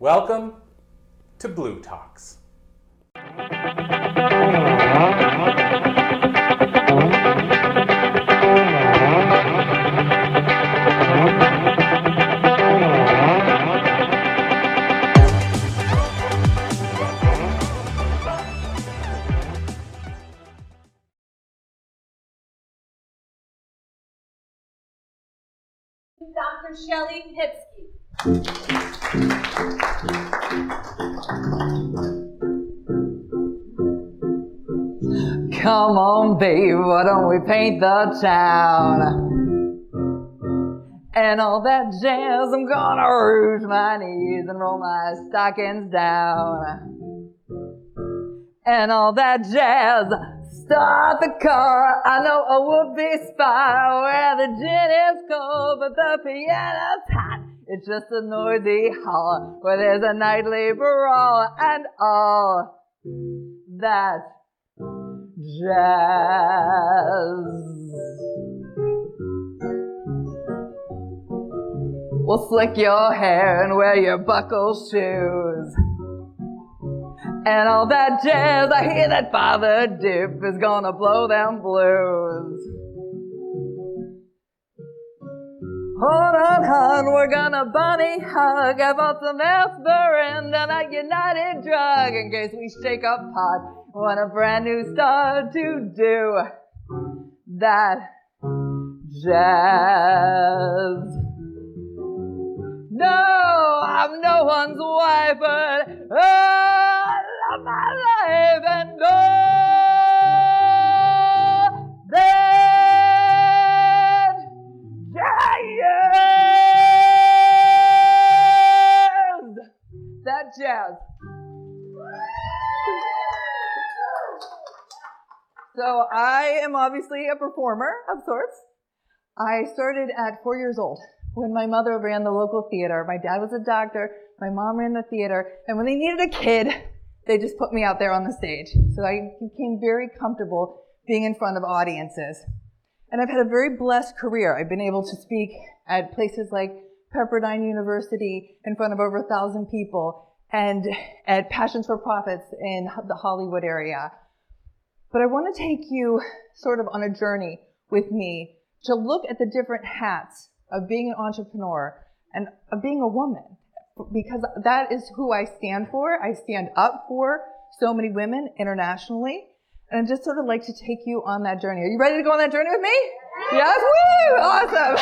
Welcome to bLU Talks. Dr. Shellie Hipsky. Come on, babe, why don't we paint the town? And all that jazz, I'm gonna rouge my knees and roll my stockings down. And all that jazz, start the car. I know a would-be spot where the gin is cold, but the piano's hot. It's just a noisy hall where there's a nightly brawl and all that jazz. We'll slick your hair and wear your buckle shoes. And all that jazz, I hear that Father Dip is gonna blow them blues. Hold on, hon, we're gonna bunny hug. I bought some aspirin and a United drug in case we shake up pot. Want a brand new start to do that jazz. No, I'm no one's wife, but oh, I love my life and oh, jazz. So I am obviously a performer of sorts. I started at four years old when my mother ran the local theater. My dad was a doctor, my mom ran the theater, and when they needed a kid, they just put me out there on the stage. So I became very comfortable being in front of audiences. And I've had a very blessed career. I've been able to speak at places like Pepperdine University in front of over a thousand people and at Passions for Profits in the Hollywood area. But I want to take you sort of on a journey with me to look at the different hats of being an entrepreneur and of being a woman because that is who I stand for. I stand up for so many women internationally. And I just sort of like to take you on that journey. Are you ready to go on that journey with me? Yes? Woo! Awesome.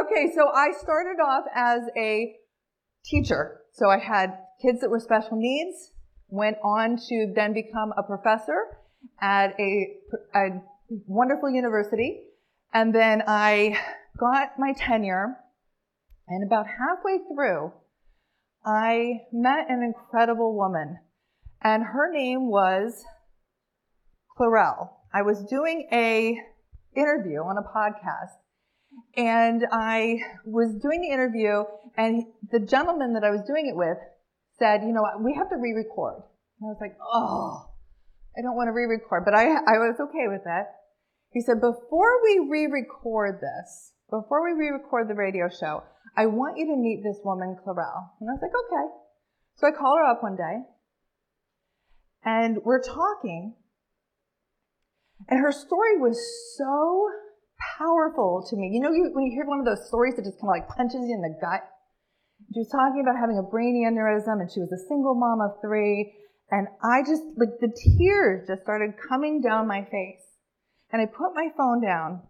okay, so I started off as a teacher. So I had kids that were special needs, went on to then become a professor at a, a wonderful university. And then I got my tenure, and about halfway through, I met an incredible woman, and her name was Clarell. I was doing a interview on a podcast, and I was doing the interview, and the gentleman that I was doing it with said, "You know what? We have to re-record." And I was like, "Oh, I don't want to re-record," but I I was okay with that. He said, "Before we re-record this, before we re-record the radio show, I want you to meet this woman, Clarell." And I was like, "Okay." So I call her up one day, and we're talking, and her story was so powerful to me. You know, you, when you hear one of those stories that just kind of like punches you in the gut. She was talking about having a brain aneurysm, and she was a single mom of three. And I just, like, the tears just started coming down my face. And I put my phone down,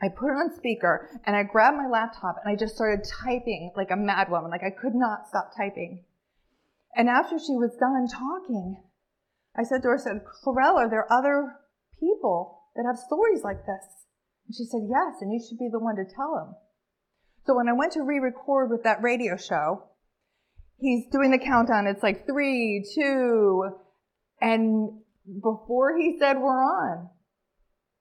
I put it on speaker, and I grabbed my laptop and I just started typing like a mad woman. Like, I could not stop typing. And after she was done talking, I said to her, I said, Clarell, are there other people that have stories like this? And she said, Yes, and you should be the one to tell him. So when I went to re record with that radio show, he's doing the countdown. It's like three, two, and before he said we're on,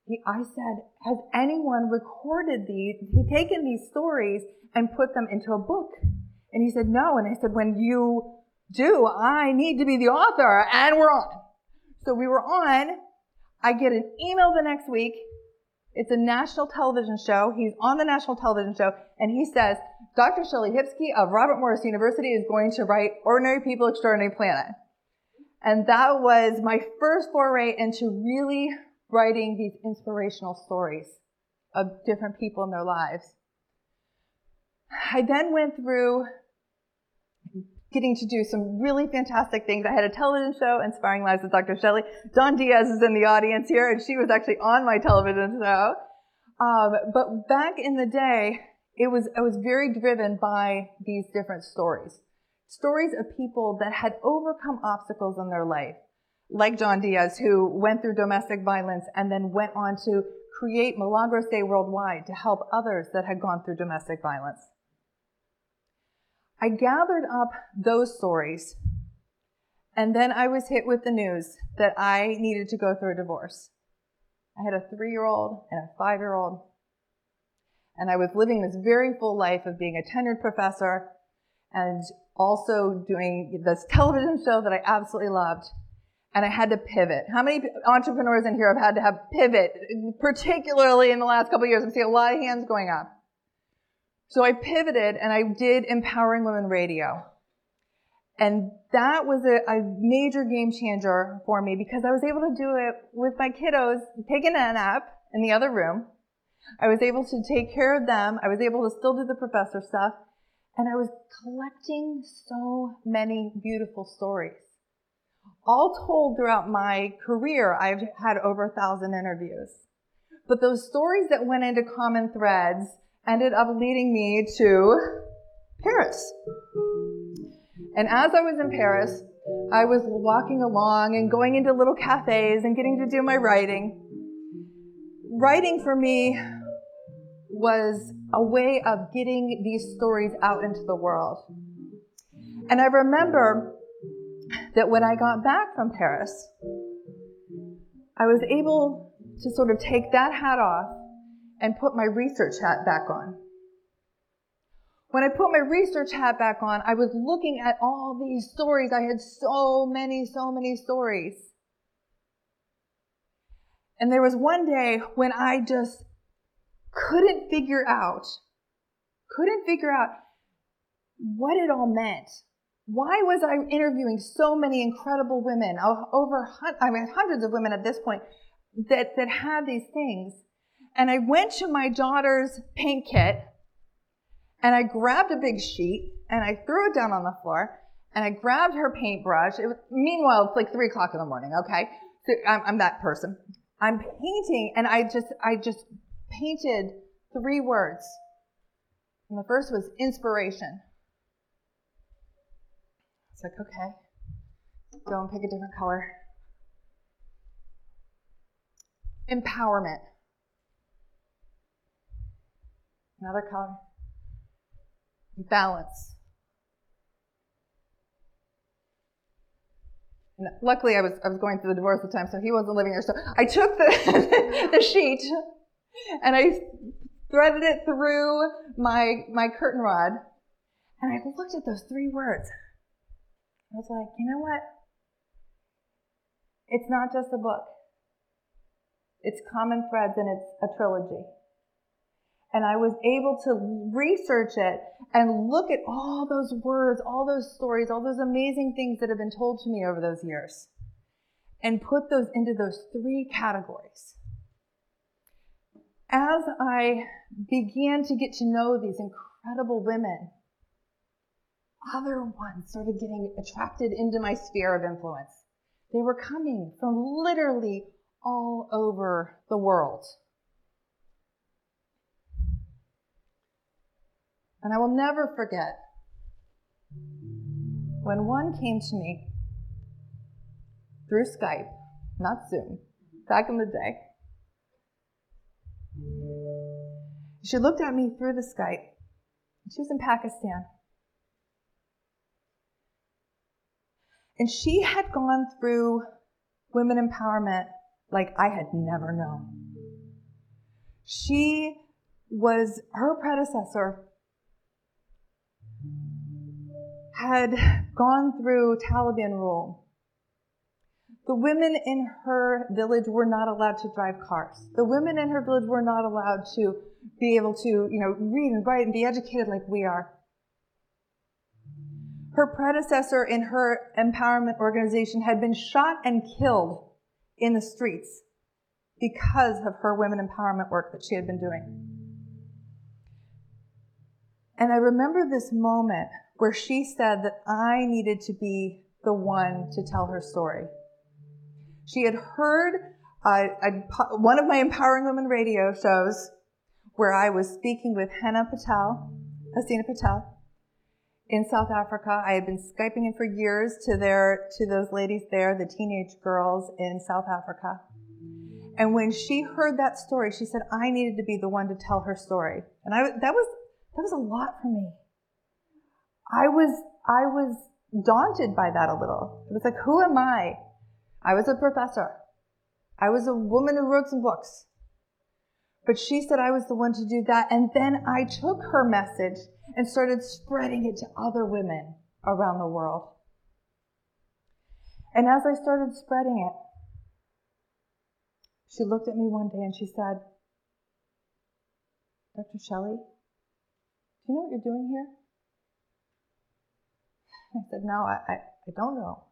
he, I said, Has anyone recorded these, taken these stories and put them into a book? And he said, No. And I said, When you do, I need to be the author, and we're on. So we were on. I get an email the next week. It's a national television show. He's on the national television show, and he says, Dr. Shellie Hipsky of Robert Morris University is going to write Ordinary People, Extraordinary Planet. And that was my first foray into really writing these inspirational stories of different people in their lives. I then went through getting to do some really fantastic things. I had a television show, Inspiring Lives with Dr. Shellie. Dawn Diaz is in the audience here, and she was actually on my television show. Um, but back in the day, it was I was very driven by these different stories, stories of people that had overcome obstacles in their life, like John Diaz, who went through domestic violence and then went on to create Milagros Day Worldwide to help others that had gone through domestic violence. I gathered up those stories, and then I was hit with the news that I needed to go through a divorce. I had a three year old and a five year old, and I was living this very full life of being a tenured professor and also doing this television show that I absolutely loved. And I had to pivot. How many entrepreneurs in here have had to have pivot, particularly in the last couple years? I'm seeing a lot of hands going up. So I pivoted and I did Empowering Women Radio. And that was a, a, major game changer for me because I was able to do it with my kiddos taking a nap in the other room. I was able to take care of them. I was able to still do the professor stuff. And I was collecting so many beautiful stories. All told throughout my career, I've had over a thousand interviews. But those stories that went into common threads ended up leading me to Paris. And as I was in Paris, I was walking along and going into little cafes and getting to do my writing. Writing for me was a way of getting these stories out into the world. And I remember that when I got back from Paris, I was able to sort of take that hat off and put my research hat back on. When I put my research hat back on, I was looking at all these stories. I had so many, so many stories. And there was one day when I just couldn't figure out, couldn't figure out what it all meant. Why was I interviewing so many incredible women, uh, over I mean, hundreds of women at this point, that, that had these things? And I went to my daughter's paint kit and I grabbed a big sheet and I threw it down on the floor and I grabbed her paintbrush. It was, meanwhile, it's like three o'clock in the morning, okay? So I'm, I'm that person. I'm painting and I just, I just painted three words. And the first was inspiration. It's like, okay, go and pick a different color. Empowerment. Another color. Balance. And luckily, I was I was going through the divorce at the time, so he wasn't living there. So I took the the sheet and I threaded it through my my curtain rod, and I looked at those three words. I was like, you know what? It's not just a book. It's common threads and it's a trilogy and I was able to research it and look at all those words, all those stories, all those amazing things that have been told to me over those years and put those into those three categories. As I began to get to know these incredible women, other ones started getting attracted into my sphere of influence. They were coming from literally all over the world. And I will never forget when one came to me through Skype, not Zoom, back in the day. She looked at me through the Skype. She was in Pakistan. And she had gone through women empowerment like I had never known. She was, her predecessor had gone through Taliban rule. The women in her village were not allowed to drive cars. The women in her village were not allowed to be able to, you know, read and write and be educated like we are. Her predecessor in her empowerment organization had been shot and killed in the streets because of her women empowerment work that she had been doing. And I remember this moment where she said that I needed to be the one to tell her story. She had heard uh, one of my Empowering Women radio shows where I was speaking with Hannah Patel, Hasina Patel, in South Africa. I had been Skyping in for years to their, to those ladies there, the teenage girls in South Africa. And when she heard that story, she said, I needed to be the one to tell her story. And I, that was, that was a lot for me. I was, I was daunted by that a little. It was like, who am I? I was a professor. I was a woman who wrote some books. But she said I was the one to do that. And then I took her message and started spreading it to other women around the world. And as I started spreading it, she looked at me one day and she said, Dr. Shellie, do you know what you're doing here? I said, No, I, I, I don't know.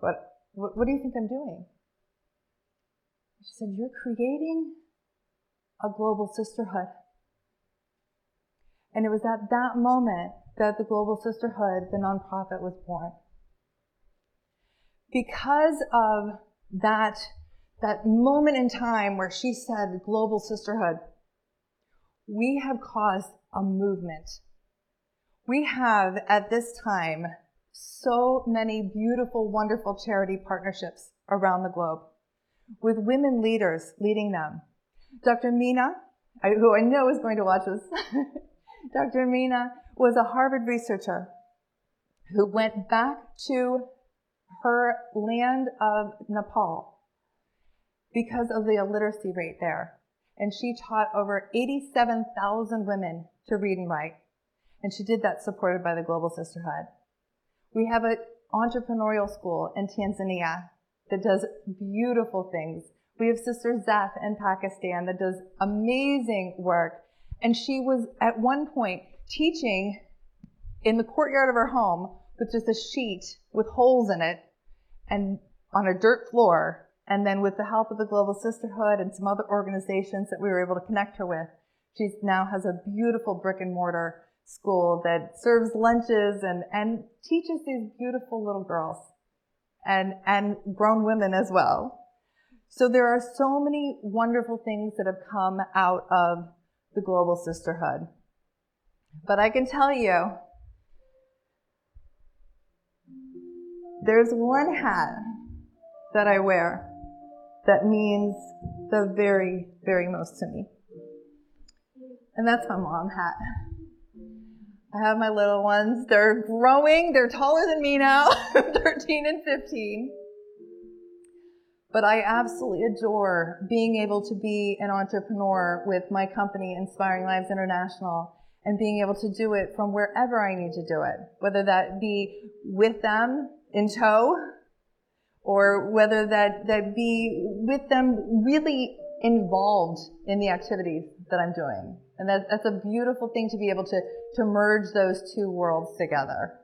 But what, what do you think I'm doing? She said, You're creating a global sisterhood. And it was at that moment that the Global Sisterhood, the nonprofit, was born. Because of that, that moment in time where she said global sisterhood, we have caused a movement. We have at this time so many beautiful, wonderful charity partnerships around the globe with women leaders leading them. Dr. Mina, who I know is going to watch this, Dr. Mina was a Harvard researcher who went back to her land of Nepal because of the illiteracy rate there. And she taught over 87,000 women to read and write. And she did that supported by the Global Sisterhood. We have an entrepreneurial school in Tanzania that does beautiful things. We have Sister Zeth in Pakistan that does amazing work. And she was at one point teaching in the courtyard of her home with just a sheet with holes in it and on a dirt floor. And then with the help of the Global Sisterhood and some other organizations that we were able to connect her with, she now has a beautiful brick and mortar school that serves lunches and, and teaches these beautiful little girls and, and grown women as well. So there are so many wonderful things that have come out of the global sisterhood. But I can tell you, there's one hat that I wear that means the very, very most to me. And that's my mom hat. I have my little ones. They're growing. They're taller than me now, 13 and 15. But I absolutely adore being able to be an entrepreneur with my company, Inspiring Lives International, and being able to do it from wherever I need to do it, whether that be with them in tow or whether that, that be with them really involved in the activities that I'm doing. And that, that's a beautiful thing to be able to, to merge those two worlds together.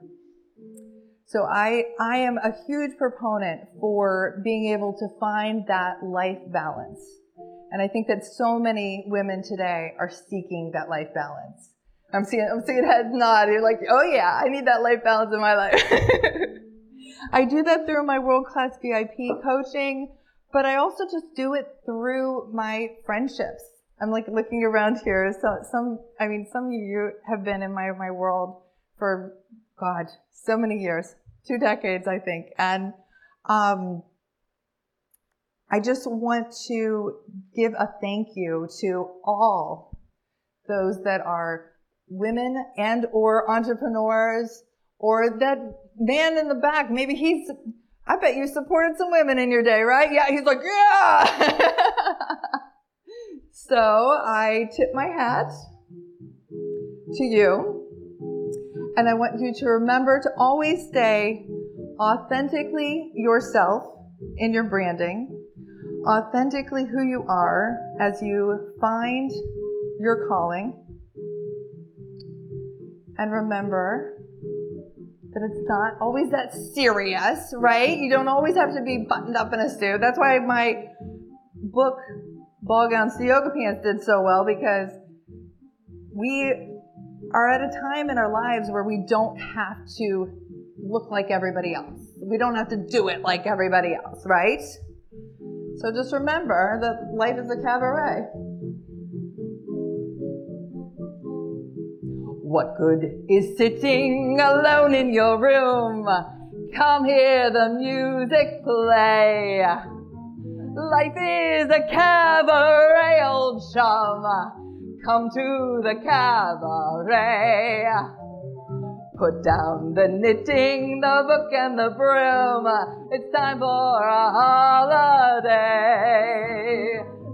So I, I am a huge proponent for being able to find that life balance. And I think that so many women today are seeking that life balance. I'm seeing, I'm seeing heads nod. You're like, oh yeah, I need that life balance in my life. I do that through my world class VIP coaching, but I also just do it through my friendships. I'm like looking around here. So some, I mean, some of you have been in my, my world for, God, so many years, two decades, I think. And, um, I just want to give a thank you to all those that are women and or entrepreneurs or that man in the back. Maybe he's, I bet you supported some women in your day, right? Yeah. He's like, yeah. So I tip my hat to you. And I want you to remember to always stay authentically yourself in your branding, authentically who you are as you find your calling. And remember that it's not always that serious, right? You don't always have to be buttoned up in a suit. That's why my book, Ball Gowns to Yoga Pants, did so well because we are at a time in our lives where we don't have to look like everybody else. We don't have to do it like everybody else, right? So just remember that life is a cabaret. What good is sitting alone in your room? Come hear the music play. Life is a cabaret, old chum. Come to the cabaret. Put down the knitting, the book, and the broom. It's time for a holiday.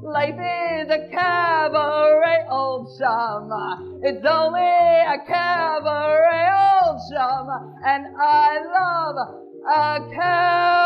Life is a cabaret, old chum. It's only a cabaret, old chum. And I love a cabaret.